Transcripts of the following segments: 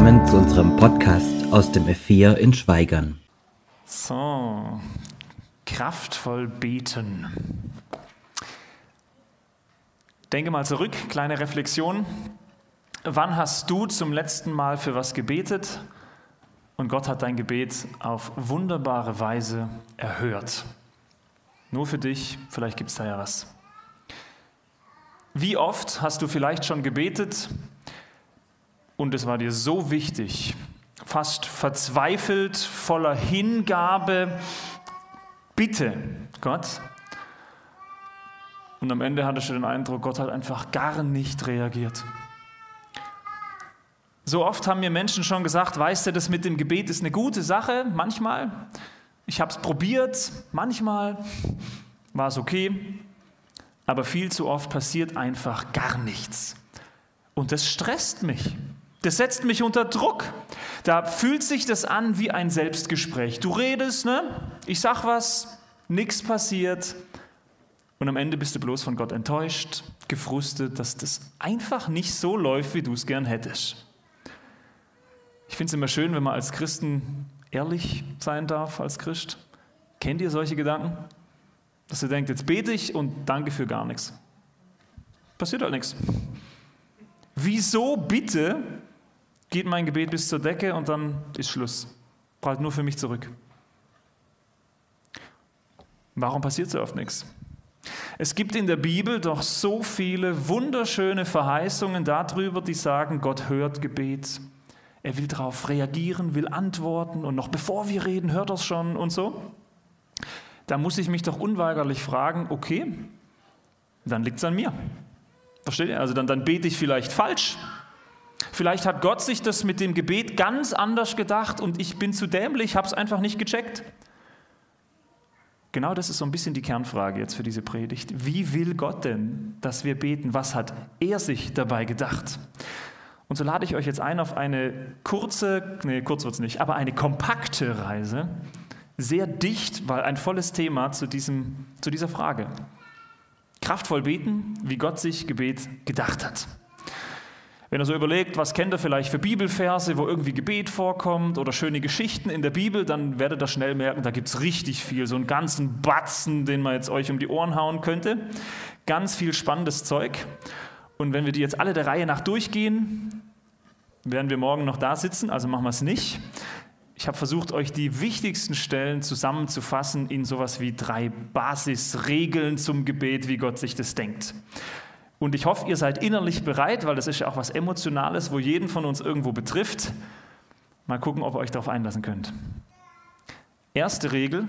Willkommen zu unserem Podcast aus dem F4 in Schweigern. So, kraftvoll beten. Denke mal zurück, kleine Reflexion. Wann hast du zum letzten Mal für was gebetet und Gott hat dein Gebet auf wunderbare Weise erhört? Nur für dich, vielleicht gibt es da ja was. Wie oft hast du vielleicht schon gebetet und es war dir so wichtig, fast verzweifelt, voller Hingabe, bitte Gott. Und am Ende hattest du den Eindruck, Gott hat einfach gar nicht reagiert. So oft haben mir Menschen schon gesagt, weißt du, das mit dem Gebet ist eine gute Sache, manchmal. Ich habe es probiert, manchmal war es okay, aber viel zu oft passiert einfach gar nichts. Und das stresst mich. Das setzt mich unter Druck. Da fühlt sich das an wie ein Selbstgespräch. Du redest, ne? Ich sag was, nichts passiert. Und am Ende bist du bloß von Gott enttäuscht, gefrustet, dass das einfach nicht so läuft, wie du es gern hättest. Ich finde es immer schön, wenn man als Christen ehrlich sein darf, als Christ. Kennt ihr solche Gedanken? Dass ihr denkt, jetzt bete ich und danke für gar nichts. Passiert halt nichts. Wieso bitte geht mein Gebet bis zur Decke und dann ist Schluss. Prallt nur für mich zurück. Warum passiert so oft nichts? Es gibt in der Bibel doch so viele wunderschöne Verheißungen darüber, die sagen, Gott hört Gebet. Er will darauf reagieren, will antworten und noch bevor wir reden, hört er es schon und so. Da muss ich mich doch unweigerlich fragen, okay, dann liegt es an mir. Versteht ihr? Also dann, dann bete ich vielleicht falsch, Vielleicht hat Gott sich das mit dem Gebet ganz anders gedacht und ich bin zu dämlich, habe es einfach nicht gecheckt. Genau das ist so ein bisschen die Kernfrage jetzt für diese Predigt. Wie will Gott denn, dass wir beten? Was hat er sich dabei gedacht? Und so lade ich euch jetzt ein auf eine kurze, nee, kurz wird es nicht, aber eine kompakte Reise, sehr dicht, weil ein volles Thema zu, diesem, zu dieser Frage. Kraftvoll beten, wie Gott sich Gebet gedacht hat. Wenn er so überlegt, was kennt er vielleicht für Bibelverse, wo irgendwie Gebet vorkommt oder schöne Geschichten in der Bibel, dann werdet ihr schnell merken, da gibt es richtig viel, so einen ganzen Batzen, den man jetzt euch um die Ohren hauen könnte. Ganz viel spannendes Zeug. Und wenn wir die jetzt alle der Reihe nach durchgehen, werden wir morgen noch da sitzen, also machen wir es nicht. Ich habe versucht, euch die wichtigsten Stellen zusammenzufassen in sowas wie drei Basisregeln zum Gebet, wie Gott sich das denkt. Und ich hoffe, ihr seid innerlich bereit, weil das ist ja auch was Emotionales, wo jeden von uns irgendwo betrifft. Mal gucken, ob ihr euch darauf einlassen könnt. Erste Regel,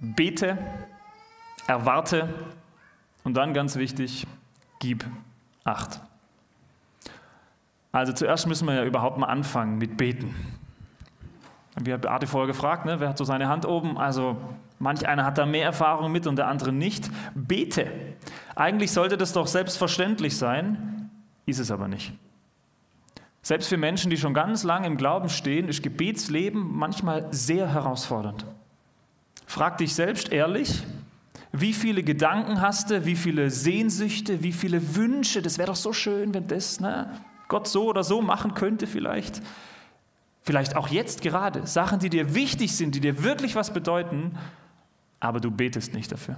bete, erwarte und dann ganz wichtig, gib Acht. Also zuerst müssen wir ja überhaupt mal anfangen mit Beten. Wir haben Beate vorher gefragt, ne, wer hat so seine Hand oben? Also manch einer hat da mehr Erfahrung mit und der andere nicht. Bete. Eigentlich sollte das doch selbstverständlich sein, ist es aber nicht. Selbst für Menschen, die schon ganz lange im Glauben stehen, ist Gebetsleben manchmal sehr herausfordernd. Frag dich selbst ehrlich, wie viele Gedanken hast du, wie viele Sehnsüchte, wie viele Wünsche, das wäre doch so schön, wenn das ne, Gott so oder so machen könnte vielleicht. Vielleicht auch jetzt gerade, Sachen, die dir wichtig sind, die dir wirklich was bedeuten, aber du betest nicht dafür.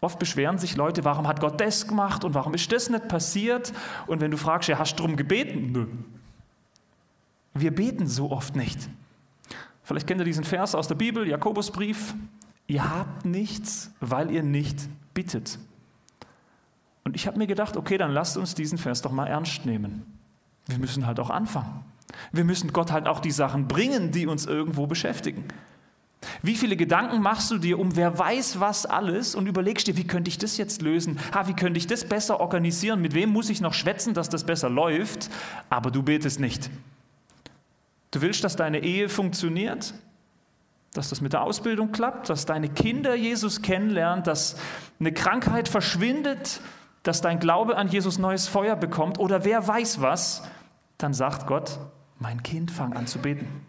Oft beschweren sich Leute, warum hat Gott das gemacht und warum ist das nicht passiert? Und wenn du fragst, ja, hast du darum gebeten? Nö. Wir beten so oft nicht. Vielleicht kennt ihr diesen Vers aus der Bibel, Jakobusbrief. Ihr habt nichts, weil ihr nicht bittet. Und ich habe mir gedacht, okay, dann lasst uns diesen Vers doch mal ernst nehmen. Wir müssen halt auch anfangen. Wir müssen Gott halt auch die Sachen bringen, die uns irgendwo beschäftigen. Wie viele Gedanken machst du dir um wer weiß was alles und überlegst dir, wie könnte ich das jetzt lösen? Ha, wie könnte ich das besser organisieren? Mit wem muss ich noch schwätzen, dass das besser läuft? Aber du betest nicht. Du willst, dass deine Ehe funktioniert, dass das mit der Ausbildung klappt, dass deine Kinder Jesus kennenlernen, dass eine Krankheit verschwindet, dass dein Glaube an Jesus neues Feuer bekommt oder wer weiß was, dann sagt Gott, mein Kind, fang an zu beten.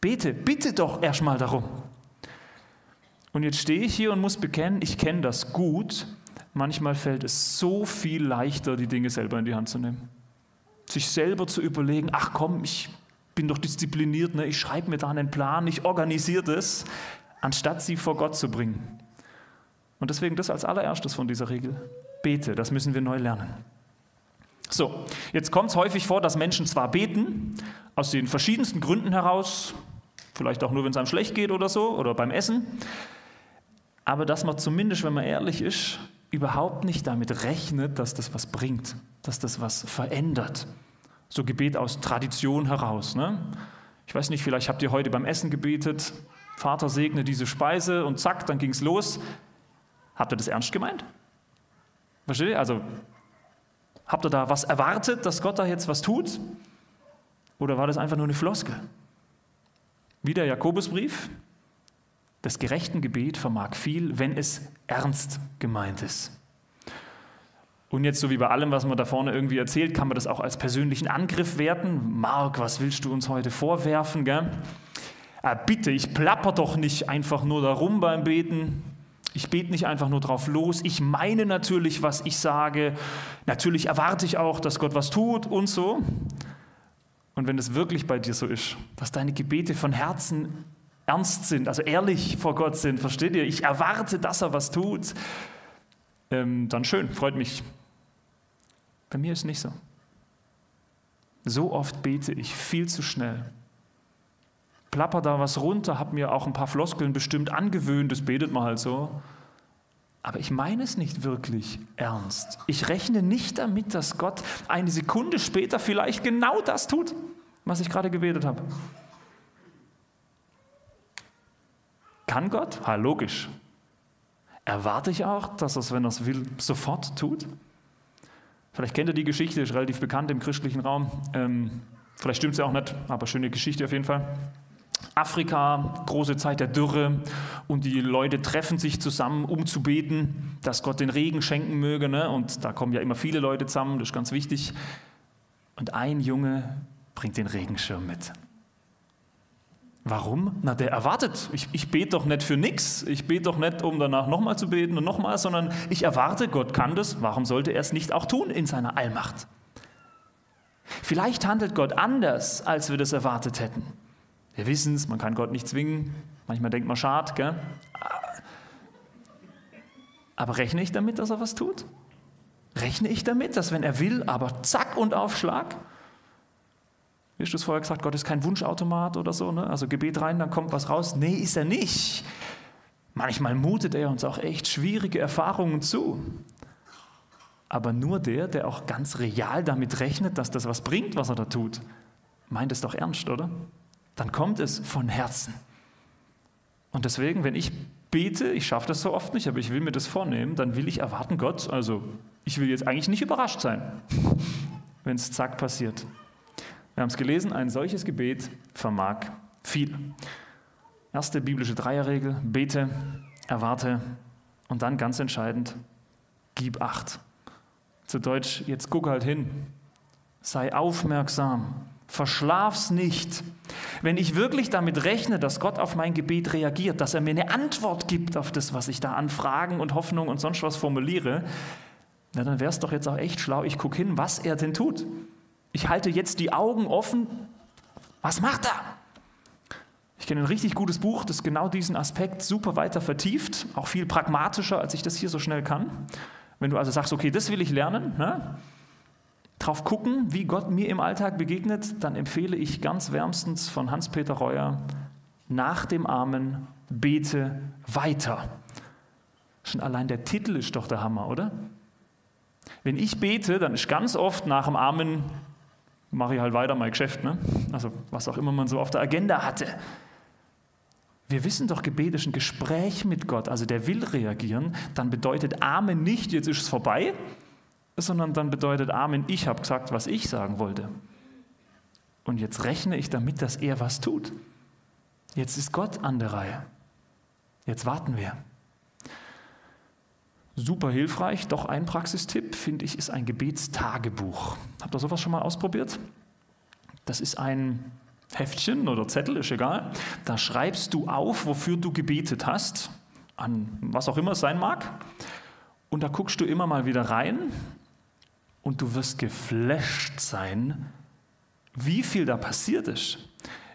Bete, bitte doch erstmal darum. Und jetzt stehe ich hier und muss bekennen, ich kenne das gut, manchmal fällt es so viel leichter, die Dinge selber in die Hand zu nehmen. Sich selber zu überlegen, ach komm, ich bin doch diszipliniert, ne? ich schreibe mir da einen Plan, ich organisiere das, anstatt sie vor Gott zu bringen. Und deswegen das als allererstes von dieser Regel. Bete, das müssen wir neu lernen. So, jetzt kommt es häufig vor, dass Menschen zwar beten, aus den verschiedensten Gründen heraus, vielleicht auch nur, wenn es einem schlecht geht oder so, oder beim Essen, aber dass man zumindest, wenn man ehrlich ist, überhaupt nicht damit rechnet, dass das was bringt, dass das was verändert. So Gebet aus Tradition heraus. Ne? Ich weiß nicht, vielleicht habt ihr heute beim Essen gebetet, Vater segne diese Speise und zack, dann ging es los. Habt ihr das ernst gemeint? Versteht ihr? Also Habt ihr da was erwartet, dass Gott da jetzt was tut? Oder war das einfach nur eine Floskel? Wie der Jakobusbrief. Das gerechten Gebet vermag viel, wenn es ernst gemeint ist. Und jetzt, so wie bei allem, was man da vorne irgendwie erzählt, kann man das auch als persönlichen Angriff werten. Mark, was willst du uns heute vorwerfen? Gell? Ah, bitte, ich plapper doch nicht einfach nur darum beim Beten. Ich bete nicht einfach nur drauf los. Ich meine natürlich, was ich sage. Natürlich erwarte ich auch, dass Gott was tut und so. Und wenn es wirklich bei dir so ist, dass deine Gebete von Herzen ernst sind, also ehrlich vor Gott sind, versteht ihr? Ich erwarte, dass er was tut. Ähm, dann schön, freut mich. Bei mir ist nicht so. So oft bete ich viel zu schnell plapper da was runter, habe mir auch ein paar Floskeln bestimmt angewöhnt, das betet man halt so. Aber ich meine es nicht wirklich ernst. Ich rechne nicht damit, dass Gott eine Sekunde später vielleicht genau das tut, was ich gerade gebetet habe. Kann Gott? Ha, logisch. Erwarte ich auch, dass er es, wenn er es will, sofort tut? Vielleicht kennt ihr die Geschichte, ist relativ bekannt im christlichen Raum. Ähm, vielleicht stimmt sie auch nicht, aber schöne Geschichte auf jeden Fall. Afrika, große Zeit der Dürre und die Leute treffen sich zusammen, um zu beten, dass Gott den Regen schenken möge. Ne? Und da kommen ja immer viele Leute zusammen, das ist ganz wichtig. Und ein Junge bringt den Regenschirm mit. Warum? Na, der erwartet. Ich, ich bete doch nicht für nichts. Ich bete doch nicht, um danach nochmal zu beten und nochmal, sondern ich erwarte, Gott kann das. Warum sollte er es nicht auch tun in seiner Allmacht? Vielleicht handelt Gott anders, als wir das erwartet hätten. Wir wissen es, man kann Gott nicht zwingen. Manchmal denkt man, schade, gell? Aber rechne ich damit, dass er was tut? Rechne ich damit, dass wenn er will, aber zack und Aufschlag? Wie hast du es vorher gesagt, Gott ist kein Wunschautomat oder so, ne? Also Gebet rein, dann kommt was raus. Nee, ist er nicht. Manchmal mutet er uns auch echt schwierige Erfahrungen zu. Aber nur der, der auch ganz real damit rechnet, dass das was bringt, was er da tut, meint es doch ernst, oder? Dann kommt es von Herzen. Und deswegen, wenn ich bete, ich schaffe das so oft nicht, aber ich will mir das vornehmen, dann will ich erwarten, Gott, also ich will jetzt eigentlich nicht überrascht sein, wenn es zack passiert. Wir haben es gelesen, ein solches Gebet vermag viel. Erste biblische Dreierregel, bete, erwarte und dann ganz entscheidend, gib acht. Zu Deutsch, jetzt guck halt hin, sei aufmerksam, Verschlaf's nicht. Wenn ich wirklich damit rechne, dass Gott auf mein Gebet reagiert, dass er mir eine Antwort gibt auf das, was ich da an Fragen und Hoffnung und sonst was formuliere, na, dann wäre es doch jetzt auch echt schlau, ich gucke hin, was er denn tut. Ich halte jetzt die Augen offen. Was macht er? Ich kenne ein richtig gutes Buch, das genau diesen Aspekt super weiter vertieft, auch viel pragmatischer, als ich das hier so schnell kann. Wenn du also sagst, okay, das will ich lernen, ne? Drauf gucken, wie Gott mir im Alltag begegnet, dann empfehle ich ganz wärmstens von Hans-Peter Reuer, nach dem Amen bete weiter. Schon allein der Titel ist doch der Hammer, oder? Wenn ich bete, dann ist ganz oft nach dem Amen, mache ich halt weiter mein Geschäft, ne? also was auch immer man so auf der Agenda hatte. Wir wissen doch, Gebet ist ein Gespräch mit Gott, also der will reagieren. Dann bedeutet Amen nicht, jetzt ist es vorbei, sondern dann bedeutet Amen, ich habe gesagt, was ich sagen wollte. Und jetzt rechne ich damit, dass er was tut. Jetzt ist Gott an der Reihe. Jetzt warten wir. Super hilfreich, doch ein Praxistipp, finde ich, ist ein Gebetstagebuch. Habt ihr sowas schon mal ausprobiert? Das ist ein Heftchen oder Zettel, ist egal. Da schreibst du auf, wofür du gebetet hast, an was auch immer es sein mag. Und da guckst du immer mal wieder rein und du wirst geflasht sein, wie viel da passiert ist,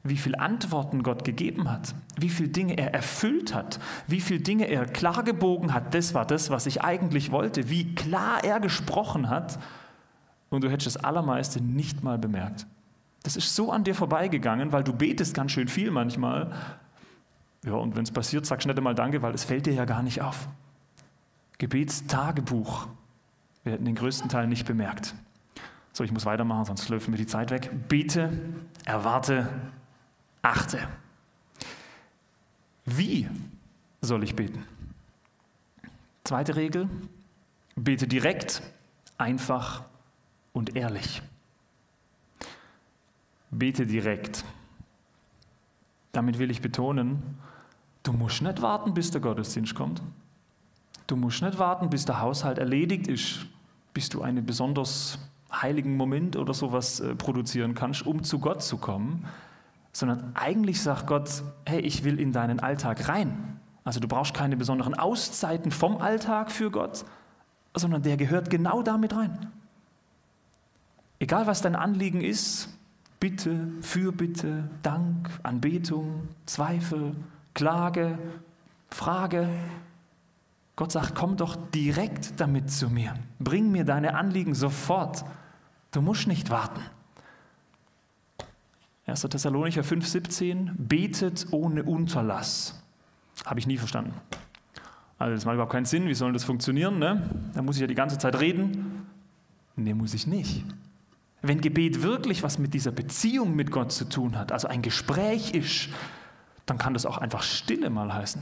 wie viele Antworten Gott gegeben hat, wie viele Dinge er erfüllt hat, wie viele Dinge er klargebogen hat. Das war das, was ich eigentlich wollte, wie klar er gesprochen hat. Und du hättest das Allermeiste nicht mal bemerkt. Das ist so an dir vorbeigegangen, weil du betest ganz schön viel manchmal. Ja, und wenn es passiert, sagst du nicht einmal Danke, weil es fällt dir ja gar nicht auf. Gebetstagebuch. Wir hätten den größten Teil nicht bemerkt. So, ich muss weitermachen, sonst läuft mir die Zeit weg. Bete, erwarte, achte. Wie soll ich beten? Zweite Regel, bete direkt, einfach und ehrlich. Bete direkt. Damit will ich betonen, du musst nicht warten, bis der Gottesdienst kommt. Du musst nicht warten, bis der Haushalt erledigt ist, bis du einen besonders heiligen Moment oder sowas äh, produzieren kannst, um zu Gott zu kommen, sondern eigentlich sagt Gott, hey, ich will in deinen Alltag rein. Also du brauchst keine besonderen Auszeiten vom Alltag für Gott, sondern der gehört genau damit rein. Egal was dein Anliegen ist, Bitte, Fürbitte, Dank, Anbetung, Zweifel, Klage, Frage, Gott sagt, komm doch direkt damit zu mir. Bring mir deine Anliegen sofort. Du musst nicht warten. 1. Thessalonicher 5,17, betet ohne Unterlass. Habe ich nie verstanden. Also das macht überhaupt keinen Sinn, wie soll das funktionieren? Ne? Da muss ich ja die ganze Zeit reden. Nee, muss ich nicht. Wenn Gebet wirklich was mit dieser Beziehung mit Gott zu tun hat, also ein Gespräch ist, dann kann das auch einfach Stille mal heißen.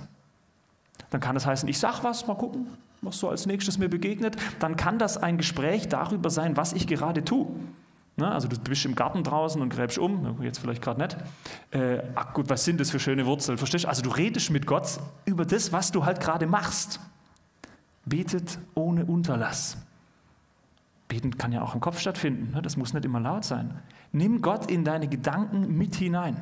Dann kann das heißen, ich sag was, mal gucken, was so als nächstes mir begegnet. Dann kann das ein Gespräch darüber sein, was ich gerade tue. Ne? Also du bist im Garten draußen und gräbst um, jetzt vielleicht gerade nicht. Äh, ach gut, was sind das für schöne Wurzeln? Verstehst du? Also du redest mit Gott über das, was du halt gerade machst. Betet ohne Unterlass. Beten kann ja auch im Kopf stattfinden, ne? das muss nicht immer laut sein. Nimm Gott in deine Gedanken mit hinein.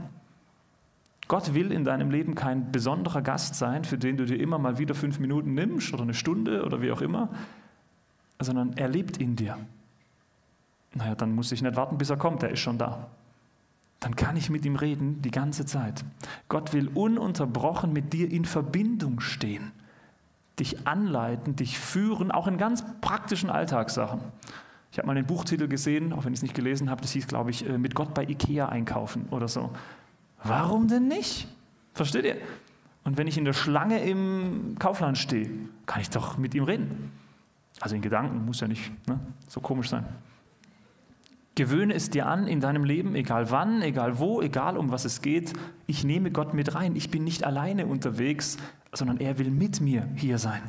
Gott will in deinem Leben kein besonderer Gast sein, für den du dir immer mal wieder fünf Minuten nimmst oder eine Stunde oder wie auch immer, sondern er lebt in dir. Naja, dann muss ich nicht warten, bis er kommt, er ist schon da. Dann kann ich mit ihm reden die ganze Zeit. Gott will ununterbrochen mit dir in Verbindung stehen, dich anleiten, dich führen, auch in ganz praktischen Alltagssachen. Ich habe mal den Buchtitel gesehen, auch wenn ich es nicht gelesen habe, das hieß, glaube ich, äh, mit Gott bei Ikea einkaufen oder so. Warum denn nicht? Versteht ihr? Und wenn ich in der Schlange im Kaufland stehe, kann ich doch mit ihm reden. Also in Gedanken, muss ja nicht ne, so komisch sein. Gewöhne es dir an in deinem Leben, egal wann, egal wo, egal um was es geht. Ich nehme Gott mit rein. Ich bin nicht alleine unterwegs, sondern er will mit mir hier sein.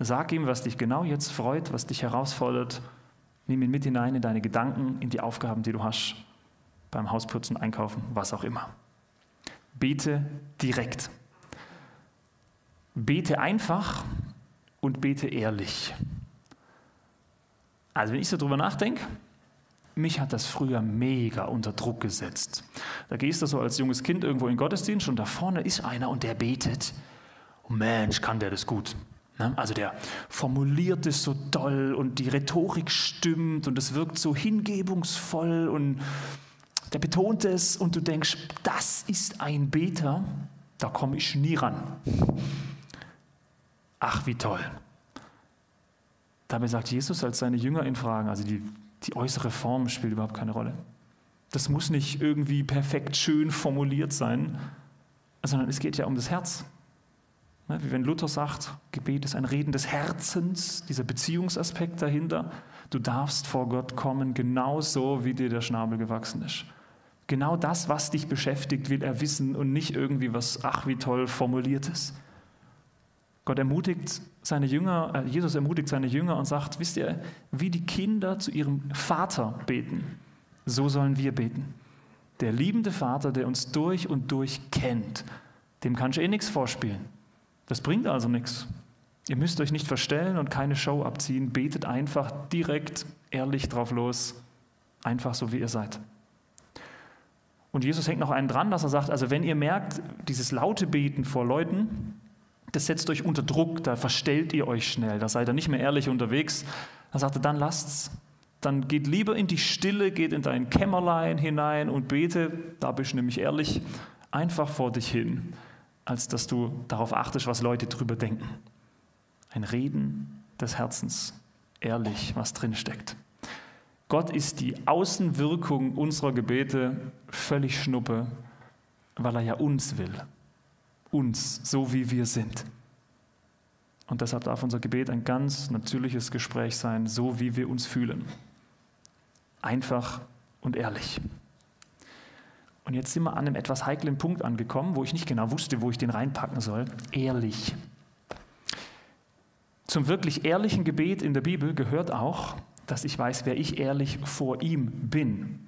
Sag ihm, was dich genau jetzt freut, was dich herausfordert. Nimm ihn mit hinein in deine Gedanken, in die Aufgaben, die du hast beim Hausputzen, Einkaufen, was auch immer. Bete direkt. Bete einfach und bete ehrlich. Also wenn ich so drüber nachdenke, mich hat das früher mega unter Druck gesetzt. Da gehst du so als junges Kind irgendwo in den Gottesdienst und da vorne ist einer und der betet. Oh Mensch, kann der das gut. Ne? Also der formuliert es so toll und die Rhetorik stimmt und es wirkt so hingebungsvoll und der betont es und du denkst, das ist ein Beter, da komme ich nie ran. Ach, wie toll. Dabei sagt Jesus, als seine Jünger ihn fragen, also die, die äußere Form spielt überhaupt keine Rolle. Das muss nicht irgendwie perfekt schön formuliert sein, sondern es geht ja um das Herz. Ne, wie wenn Luther sagt, Gebet ist ein Reden des Herzens, dieser Beziehungsaspekt dahinter. Du darfst vor Gott kommen, genauso wie dir der Schnabel gewachsen ist. Genau das, was dich beschäftigt, will er wissen und nicht irgendwie was, ach wie toll formuliertes. Gott ermutigt seine Jünger, äh, Jesus ermutigt seine Jünger und sagt, wisst ihr, wie die Kinder zu ihrem Vater beten, so sollen wir beten. Der liebende Vater, der uns durch und durch kennt, dem kannst du eh nichts vorspielen. Das bringt also nichts. Ihr müsst euch nicht verstellen und keine Show abziehen. Betet einfach direkt, ehrlich drauf los, einfach so wie ihr seid. Und Jesus hängt noch einen dran, dass er sagt, also wenn ihr merkt, dieses laute Beten vor Leuten, Das setzt euch unter Druck, da verstellt ihr euch schnell, da seid ihr nicht mehr ehrlich unterwegs. Dann sagt er, dann lasst's. Dann geht lieber in die Stille, geht in dein Kämmerlein hinein und bete, da bist du nämlich ehrlich, einfach vor dich hin, als dass du darauf achtest, was Leute drüber denken. Ein Reden des Herzens, ehrlich, was drin steckt. Gott ist die Außenwirkung unserer Gebete völlig schnuppe, weil er ja uns will uns, so wie wir sind. Und deshalb darf unser Gebet ein ganz natürliches Gespräch sein, so wie wir uns fühlen. Einfach und ehrlich. Und jetzt sind wir an einem etwas heiklen Punkt angekommen, wo ich nicht genau wusste, wo ich den reinpacken soll. Ehrlich. Zum wirklich ehrlichen Gebet in der Bibel gehört auch, dass ich weiß, wer ich ehrlich vor ihm bin.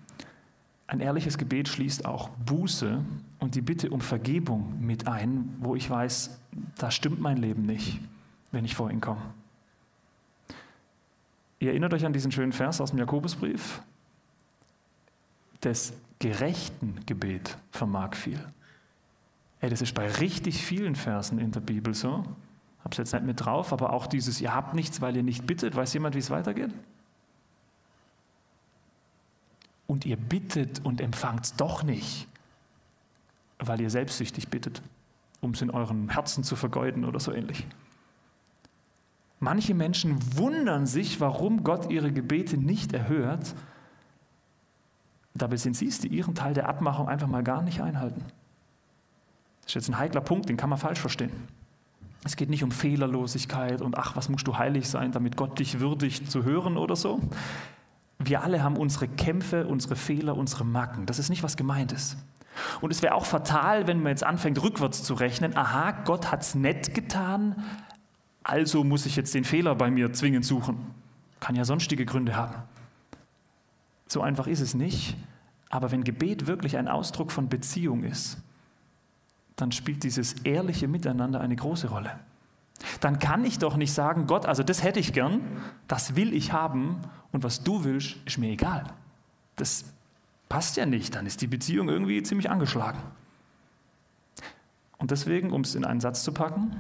Ein ehrliches Gebet schließt auch Buße und die Bitte um Vergebung mit ein, wo ich weiß, da stimmt mein Leben nicht, wenn ich vor ihn komme. Ihr erinnert euch an diesen schönen Vers aus dem Jakobusbrief? Das gerechten Gebet vermag viel. Ey, das ist bei richtig vielen Versen in der Bibel so. Hab's jetzt nicht mit drauf, aber auch dieses, ihr habt nichts, weil ihr nicht bittet. Weiß jemand, wie es weitergeht? Und ihr bittet und empfangt doch nicht, weil ihr selbstsüchtig bittet, um es in euren Herzen zu vergeuden oder so ähnlich. Manche Menschen wundern sich, warum Gott ihre Gebete nicht erhört. Dabei sind sie es, die ihren Teil der Abmachung einfach mal gar nicht einhalten. Das ist jetzt ein heikler Punkt, den kann man falsch verstehen. Es geht nicht um Fehlerlosigkeit und ach, was musst du heilig sein, damit Gott dich würdigt zu hören oder so. Wir alle haben unsere Kämpfe, unsere Fehler, unsere Macken. Das ist nicht, was gemeint ist. Und es wäre auch fatal, wenn man jetzt anfängt, rückwärts zu rechnen. Aha, Gott hat es nett getan, also muss ich jetzt den Fehler bei mir zwingend suchen. Kann ja sonstige Gründe haben. So einfach ist es nicht. Aber wenn Gebet wirklich ein Ausdruck von Beziehung ist, dann spielt dieses ehrliche Miteinander eine große Rolle. Dann kann ich doch nicht sagen, Gott, also das hätte ich gern, das will ich haben und was du willst, ist mir egal. Das passt ja nicht, dann ist die Beziehung irgendwie ziemlich angeschlagen. Und deswegen, um es in einen Satz zu packen,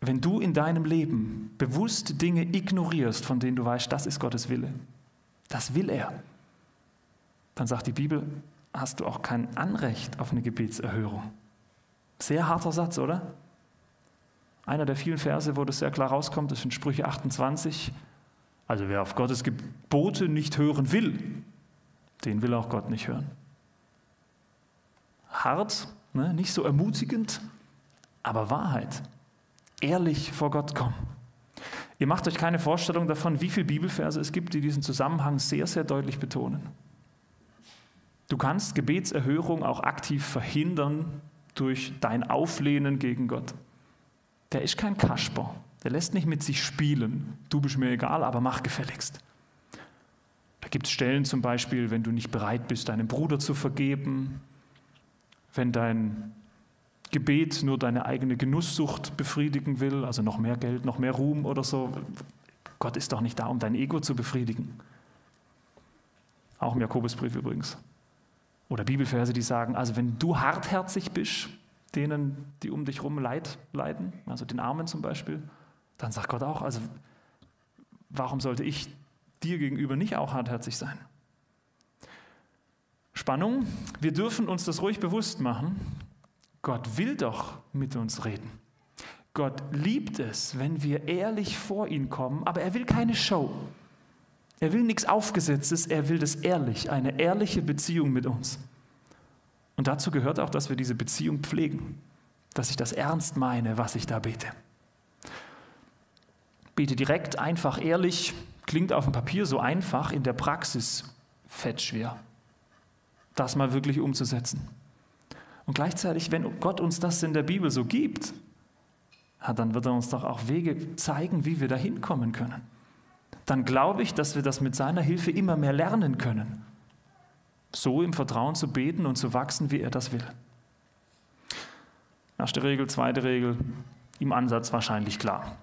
wenn du in deinem Leben bewusst Dinge ignorierst, von denen du weißt, das ist Gottes Wille, das will er, dann sagt die Bibel, hast du auch kein Anrecht auf eine Gebetserhörung. Sehr harter Satz, oder? Einer der vielen Verse, wo das sehr klar rauskommt, ist in Sprüche 28. Also wer auf Gottes Gebote nicht hören will, den will auch Gott nicht hören. Hart, ne? nicht so ermutigend, aber Wahrheit. Ehrlich vor Gott kommen. Ihr macht euch keine Vorstellung davon, wie viele Bibelverse es gibt, die diesen Zusammenhang sehr, sehr deutlich betonen. Du kannst Gebetserhörung auch aktiv verhindern durch dein Auflehnen gegen Gott der ist kein Kasper. Der lässt nicht mit sich spielen. Du bist mir egal, aber mach gefälligst. Da gibt es Stellen zum Beispiel, wenn du nicht bereit bist, deinem Bruder zu vergeben, wenn dein Gebet nur deine eigene Genusssucht befriedigen will, also noch mehr Geld, noch mehr Ruhm oder so. Gott ist doch nicht da, um dein Ego zu befriedigen. Auch im Jakobusbrief übrigens. Oder Bibelverse, die sagen, also wenn du hartherzig bist, denen, die um dich herum Leid leiden, also den Armen zum Beispiel, dann sagt Gott auch, also warum sollte ich dir gegenüber nicht auch hartherzig sein? Spannung, wir dürfen uns das ruhig bewusst machen. Gott will doch mit uns reden. Gott liebt es, wenn wir ehrlich vor ihn kommen, aber er will keine Show. Er will nichts Aufgesetztes, er will das ehrlich, eine ehrliche Beziehung mit uns. Und dazu gehört auch, dass wir diese Beziehung pflegen, dass ich das ernst meine, was ich da bete. Bete direkt, einfach, ehrlich, klingt auf dem Papier so einfach, in der Praxis fett schwer, das mal wirklich umzusetzen. Und gleichzeitig, wenn Gott uns das in der Bibel so gibt, dann wird er uns doch auch Wege zeigen, wie wir da hinkommen können. Dann glaube ich, dass wir das mit seiner Hilfe immer mehr lernen können so im Vertrauen zu beten und zu wachsen, wie er das will. Erste Regel, zweite Regel, im Ansatz wahrscheinlich klar.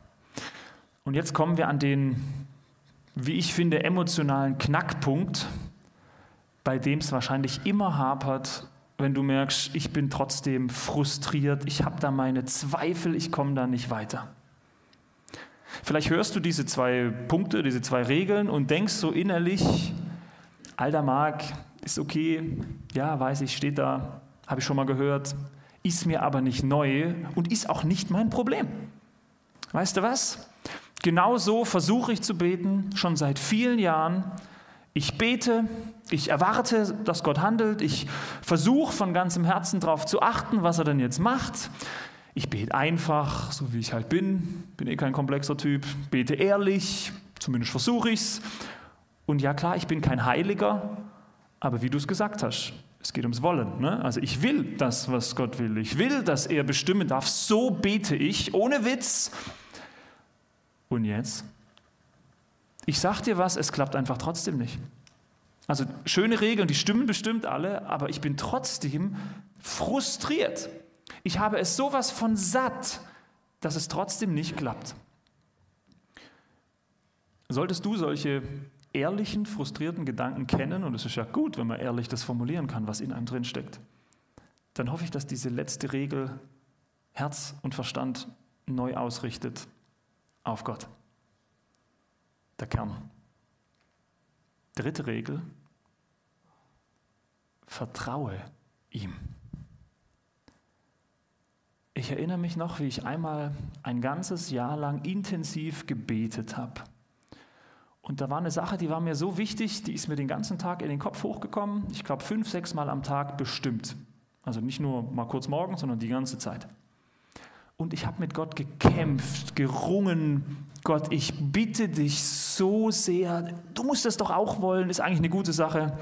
Und jetzt kommen wir an den, wie ich finde, emotionalen Knackpunkt, bei dem es wahrscheinlich immer hapert, wenn du merkst, ich bin trotzdem frustriert, ich habe da meine Zweifel, ich komme da nicht weiter. Vielleicht hörst du diese zwei Punkte, diese zwei Regeln und denkst so innerlich, alter Mark, ist okay, ja, weiß ich, steht da, habe ich schon mal gehört, ist mir aber nicht neu und ist auch nicht mein Problem. Weißt du was? Genau so versuche ich zu beten, schon seit vielen Jahren. Ich bete, ich erwarte, dass Gott handelt, ich versuche von ganzem Herzen darauf zu achten, was er denn jetzt macht. Ich bete einfach, so wie ich halt bin, bin eh kein komplexer Typ, bete ehrlich, zumindest versuche ich es. Und ja klar, ich bin kein Heiliger, aber wie du es gesagt hast, es geht ums Wollen. Ne? Also ich will das, was Gott will. Ich will, dass er bestimmen darf. So bete ich, ohne Witz. Und jetzt? Ich sag dir was, es klappt einfach trotzdem nicht. Also schöne Regeln, die stimmen bestimmt alle, aber ich bin trotzdem frustriert. Ich habe es sowas von satt, dass es trotzdem nicht klappt. Solltest du solche ehrlichen, frustrierten Gedanken kennen, und es ist ja gut, wenn man ehrlich das formulieren kann, was in einem drin steckt, dann hoffe ich, dass diese letzte Regel Herz und Verstand neu ausrichtet auf Gott. Der Kern. Dritte Regel, vertraue ihm. Ich erinnere mich noch, wie ich einmal ein ganzes Jahr lang intensiv gebetet habe. Und da war eine Sache, die war mir so wichtig, die ist mir den ganzen Tag in den Kopf hochgekommen. Ich glaube, fünf, sechs Mal am Tag bestimmt. Also nicht nur mal kurz morgen, sondern die ganze Zeit. Und ich habe mit Gott gekämpft, gerungen. Gott, ich bitte dich so sehr, du musst das doch auch wollen, ist eigentlich eine gute Sache.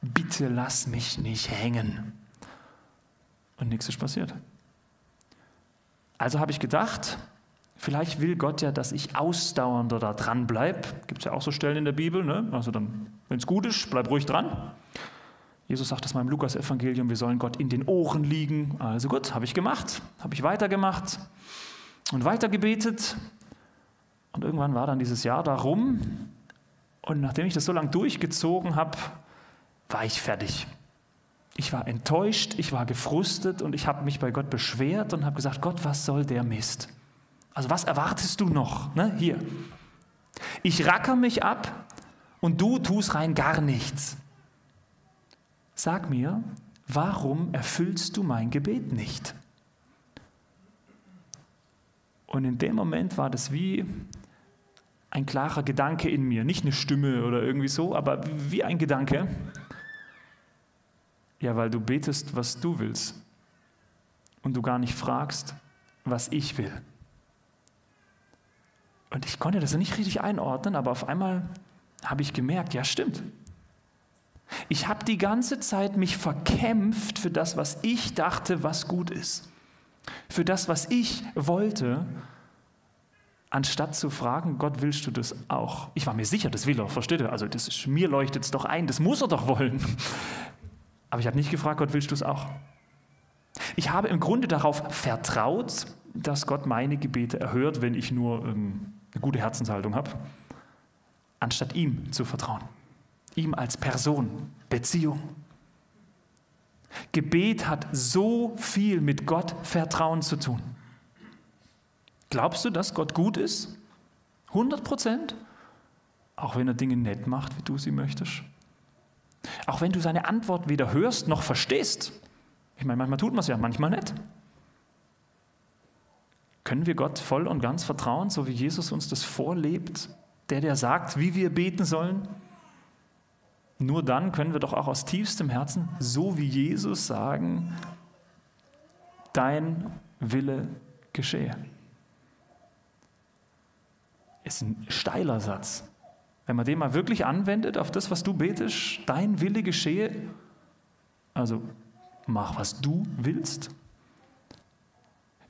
Bitte lass mich nicht hängen. Und nichts ist passiert. Also habe ich gedacht, vielleicht will Gott ja, dass ich ausdauernder da dran bleibe. Gibt es ja auch so Stellen in der Bibel. Ne? Also dann, wenn es gut ist, bleib ruhig dran. Jesus sagt das mal im Lukas-Evangelium, wir sollen Gott in den Ohren liegen. Also gut, habe ich gemacht, habe ich weitergemacht und weitergebetet. Und irgendwann war dann dieses Jahr darum. Und nachdem ich das so lange durchgezogen habe, war ich fertig. Ich war enttäuscht, ich war gefrustet und ich habe mich bei Gott beschwert und habe gesagt, Gott, was soll der Mist? Also was erwartest du noch? Ne? Hier. Ich racker mich ab und du tust rein gar nichts. Sag mir, warum erfüllst du mein Gebet nicht? Und in dem Moment war das wie ein klarer Gedanke in mir, nicht eine Stimme oder irgendwie so, aber wie ein Gedanke. Ja, weil du betest, was du willst und du gar nicht fragst, was ich will. Und ich konnte das nicht richtig einordnen, aber auf einmal habe ich gemerkt, ja stimmt. Ich habe die ganze Zeit mich verkämpft für das, was ich dachte, was gut ist. Für das, was ich wollte, anstatt zu fragen, Gott, willst du das auch? Ich war mir sicher, das will er, versteht ihr? Also das ist, mir leuchtet es doch ein, das muss er doch wollen. Aber ich habe nicht gefragt, Gott, willst du es auch? Ich habe im Grunde darauf vertraut, dass Gott meine Gebete erhört, wenn ich nur ähm, eine gute Herzenshaltung habe, anstatt ihm zu vertrauen. Ihm als Person, Beziehung. Gebet hat so viel mit Gott Vertrauen zu tun. Glaubst du, dass Gott gut ist? 100 Prozent? Auch wenn er Dinge nett macht, wie du sie möchtest? Auch wenn du seine Antwort weder hörst noch verstehst. Ich meine, manchmal tut man es ja, manchmal nicht. Können wir Gott voll und ganz vertrauen, so wie Jesus uns das vorlebt? Der, der sagt, wie wir beten sollen? Nur dann können wir doch auch aus tiefstem Herzen, so wie Jesus, sagen, dein Wille geschehe. Ist ein steiler Satz. Wenn man den mal wirklich anwendet auf das, was du betest, dein Wille geschehe, also mach, was du willst.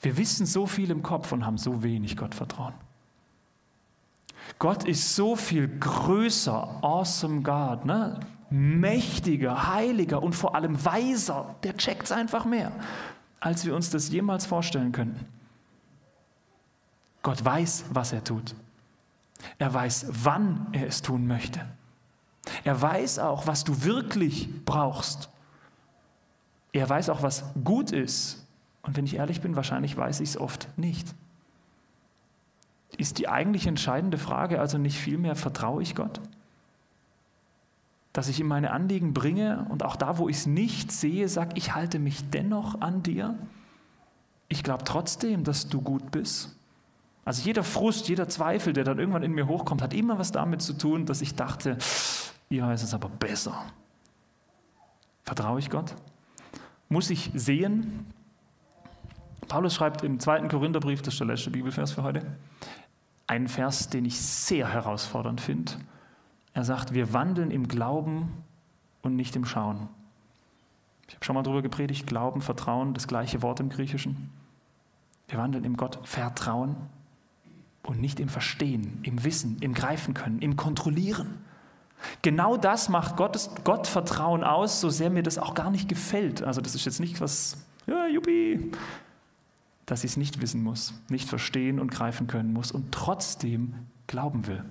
Wir wissen so viel im Kopf und haben so wenig Gottvertrauen. Gott ist so viel größer, awesome God, ne? mächtiger, heiliger und vor allem weiser. Der checkt es einfach mehr, als wir uns das jemals vorstellen könnten. Gott weiß, was er tut. Er weiß, wann er es tun möchte. Er weiß auch, was du wirklich brauchst. Er weiß auch, was gut ist. Und wenn ich ehrlich bin, wahrscheinlich weiß ich es oft nicht. Ist die eigentlich entscheidende Frage also nicht vielmehr, vertraue ich Gott? Dass ich ihm meine Anliegen bringe und auch da, wo ich es nicht sehe, sage, ich halte mich dennoch an dir. Ich glaube trotzdem, dass du gut bist. Also jeder Frust, jeder Zweifel, der dann irgendwann in mir hochkommt, hat immer was damit zu tun, dass ich dachte, ihr heißt es aber besser. Vertraue ich Gott? Muss ich sehen? Paulus schreibt im zweiten Korintherbrief, das ist der letzte Bibelvers für heute, einen Vers, den ich sehr herausfordernd finde. Er sagt, wir wandeln im Glauben und nicht im Schauen. Ich habe schon mal darüber gepredigt, Glauben, Vertrauen, das gleiche Wort im Griechischen. Wir wandeln im Gott Vertrauen und nicht im Verstehen, im Wissen, im Greifen können, im Kontrollieren. Genau das macht Gottes, Gottvertrauen aus, so sehr mir das auch gar nicht gefällt. Also das ist jetzt nicht was, ja, juppie, dass ich es nicht wissen muss, nicht verstehen und greifen können muss und trotzdem glauben will,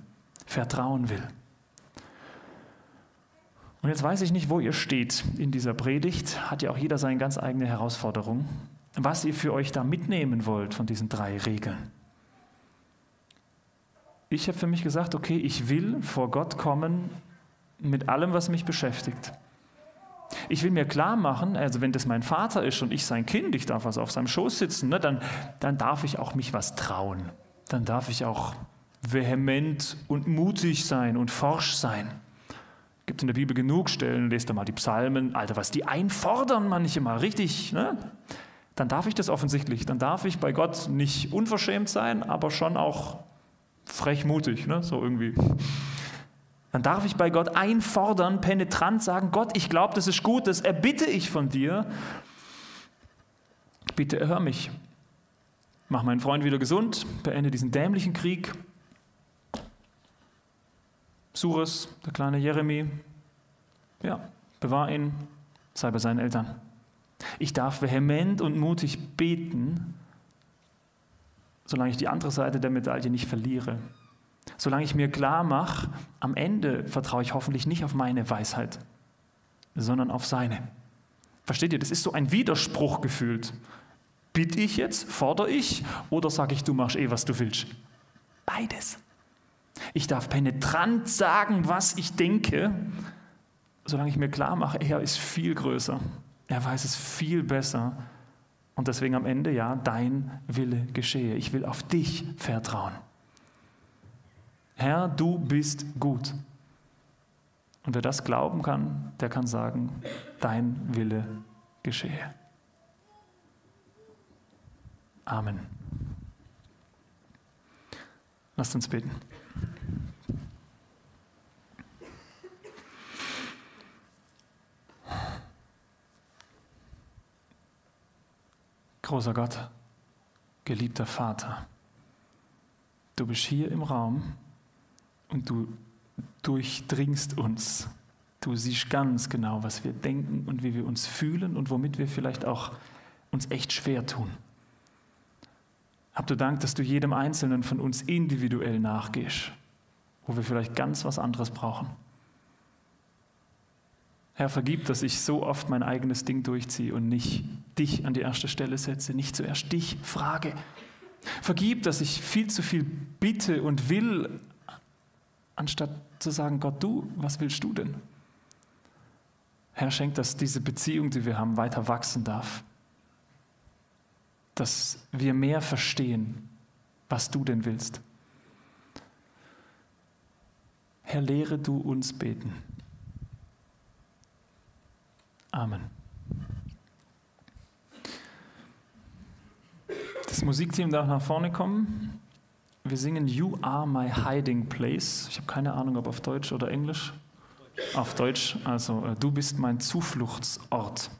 vertrauen will. Und jetzt weiß ich nicht, wo ihr steht in dieser Predigt. Hat ja auch jeder seine ganz eigene Herausforderung. Was ihr für euch da mitnehmen wollt von diesen drei Regeln. Ich habe für mich gesagt, okay, ich will vor Gott kommen mit allem, was mich beschäftigt. Ich will mir klar machen, also wenn das mein Vater ist und ich sein Kind, ich darf was auf seinem Schoß sitzen, ne, dann, dann darf ich auch mich was trauen. Dann darf ich auch vehement und mutig sein und forsch sein. Gibt in der Bibel genug Stellen, lest da mal die Psalmen, Alter, was die einfordern manchmal, richtig, ne? Dann darf ich das offensichtlich. Dann darf ich bei Gott nicht unverschämt sein, aber schon auch frechmutig, ne? so irgendwie. Dann darf ich bei Gott einfordern, penetrant sagen, Gott, ich glaube, das ist gut, das erbitte ich von dir. Bitte erhör mich. Mach meinen Freund wieder gesund, beende diesen dämlichen Krieg. Sures, der kleine Jeremy, ja, bewahr ihn, sei bei seinen Eltern. Ich darf vehement und mutig beten, solange ich die andere Seite der Medaille nicht verliere. Solange ich mir klar mache, am Ende vertraue ich hoffentlich nicht auf meine Weisheit, sondern auf seine. Versteht ihr, das ist so ein Widerspruch gefühlt. Bitte ich jetzt, fordere ich oder sage ich, du machst eh, was du willst? Beides. Ich darf penetrant sagen, was ich denke, solange ich mir klar mache, er ist viel größer. Er weiß es viel besser. Und deswegen am Ende, ja, dein Wille geschehe. Ich will auf dich vertrauen. Herr, du bist gut. Und wer das glauben kann, der kann sagen, dein Wille geschehe. Amen. Lasst uns beten. Großer Gott, geliebter Vater, du bist hier im Raum und du durchdringst uns. Du siehst ganz genau, was wir denken und wie wir uns fühlen und womit wir vielleicht auch uns echt schwer tun. Hab du Dank, dass du jedem Einzelnen von uns individuell nachgehst, wo wir vielleicht ganz was anderes brauchen. Herr, vergib, dass ich so oft mein eigenes Ding durchziehe und nicht dich an die erste Stelle setze, nicht zuerst dich frage. Vergib, dass ich viel zu viel bitte und will, anstatt zu sagen, Gott, du, was willst du denn? Herr, schenk, dass diese Beziehung, die wir haben, weiter wachsen darf. Dass wir mehr verstehen, was du denn willst. Herr, lehre du uns beten. Amen. Das Musikteam darf nach vorne kommen. Wir singen You Are My Hiding Place. Ich habe keine Ahnung, ob auf Deutsch oder Englisch. Auf Deutsch, also äh, du bist mein Zufluchtsort.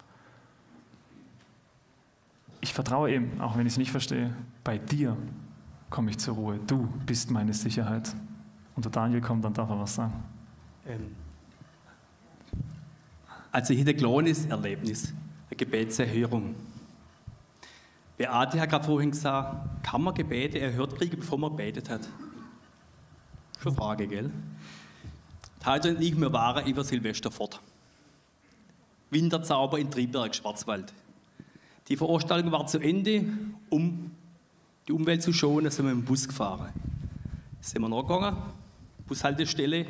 Ich vertraue ihm, auch wenn ich es nicht verstehe. Bei dir komme ich zur Ruhe. Du bist meine Sicherheit. Und der Daniel kommt, dann darf er was sagen. Ähm also hier ein kleines Erlebnis, eine Gebetserhörung. Beate hat gerade vorhin gesagt, kann man Gebete erhört kriegen, bevor man gebetet hat? Schon Frage, gell? Teilweise und ich, wir waren über Silvester fort. Winterzauber in Triberg, Schwarzwald. Die Veranstaltung war zu Ende, um die Umwelt zu schonen, sind wir mit dem Bus gefahren. Sind wir nachgegangen, Bushaltestelle,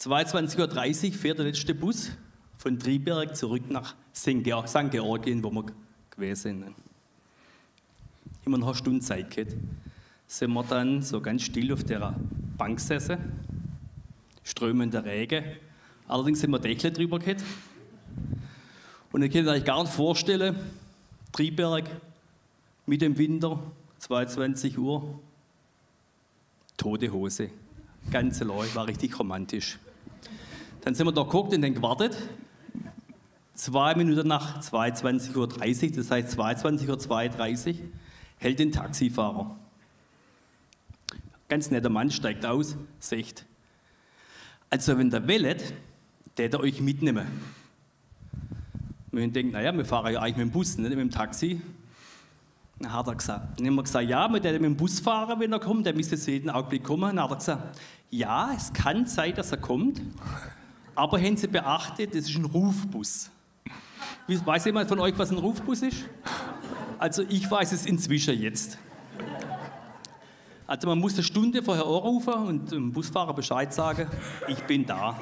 22.30 Uhr fährt der letzte Bus von Triberg zurück nach St. Georgien, wo wir gewesen sind. Immer noch eine Stunde Zeit gehabt. Sind wir dann so ganz still auf der Bank gesessen, strömender Regen. Allerdings sind wir Dächle drüber gehabt. Und kann mir eigentlich gar nicht vorstellen, Triberg mit dem Winter, 22 Uhr, tote Hose. Ganze Leute, war richtig romantisch. Dann sind wir da geguckt und dann gewartet. Zwei Minuten nach 22.30 Uhr, das heißt 22.32 Uhr, hält den Taxifahrer. Ganz netter Mann steigt aus, sagt, also wenn der wellet, der der euch mitnehmen. Wir denken, naja, wir fahren ja eigentlich mit dem Bus, nicht mit dem Taxi. Dann hat er gesagt, dann haben wir gesagt, ja, mit dem Bus fahren, wenn er kommt, der müsste jeden Augenblick kommen. Dann hat er gesagt, ja, es kann sein, dass er kommt, aber haben Sie beachtet, das ist ein Rufbus. Weiß jemand von euch, was ein Rufbus ist? Also ich weiß es inzwischen jetzt. Also man muss eine Stunde vorher anrufen und dem Busfahrer Bescheid sagen, ich bin da.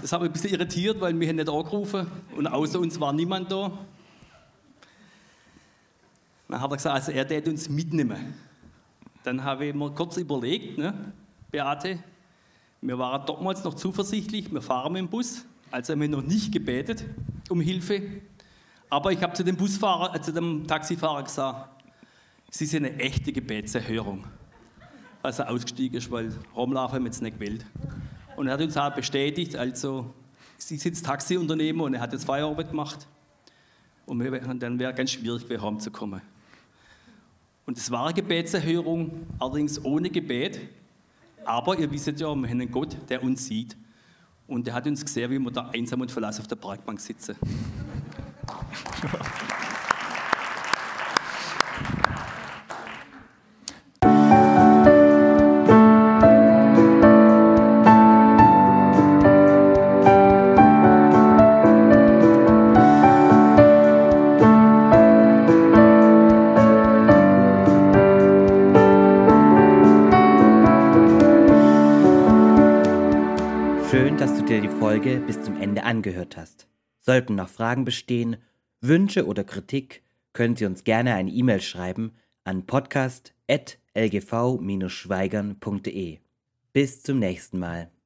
Das hat mich ein bisschen irritiert, weil wir nicht angerufen und außer uns war niemand da. Dann hat er gesagt, also er wird uns mitnehmen. Dann habe ich mir kurz überlegt, ne, Beate, wir waren damals noch zuversichtlich, wir fahren mit dem Bus, also haben wir noch nicht gebetet um Hilfe. Aber ich habe zu dem Busfahrer, äh, zu dem Taxifahrer gesagt, Sie sind eine echte Gebetserhörung. Als er ausgestiegen ist, weil rumlaufen jetzt nicht gewählt. Und er hat uns auch bestätigt, also sie sitzt Taxiunternehmen und er hat jetzt Feierabend gemacht. Und dann wäre es ganz schwierig, wieder heimzukommen. Und es war eine Gebetserhörung, allerdings ohne Gebet. Aber ihr wisst ja, wir haben einen Gott, der uns sieht. Und er hat uns gesehen, wie wir da einsam und verlassen auf der Parkbank sitzen. Folge bis zum Ende angehört hast. Sollten noch Fragen bestehen, Wünsche oder Kritik, können Sie uns gerne eine E-Mail schreiben an podcast.lgv-schweigern.de. Bis zum nächsten Mal.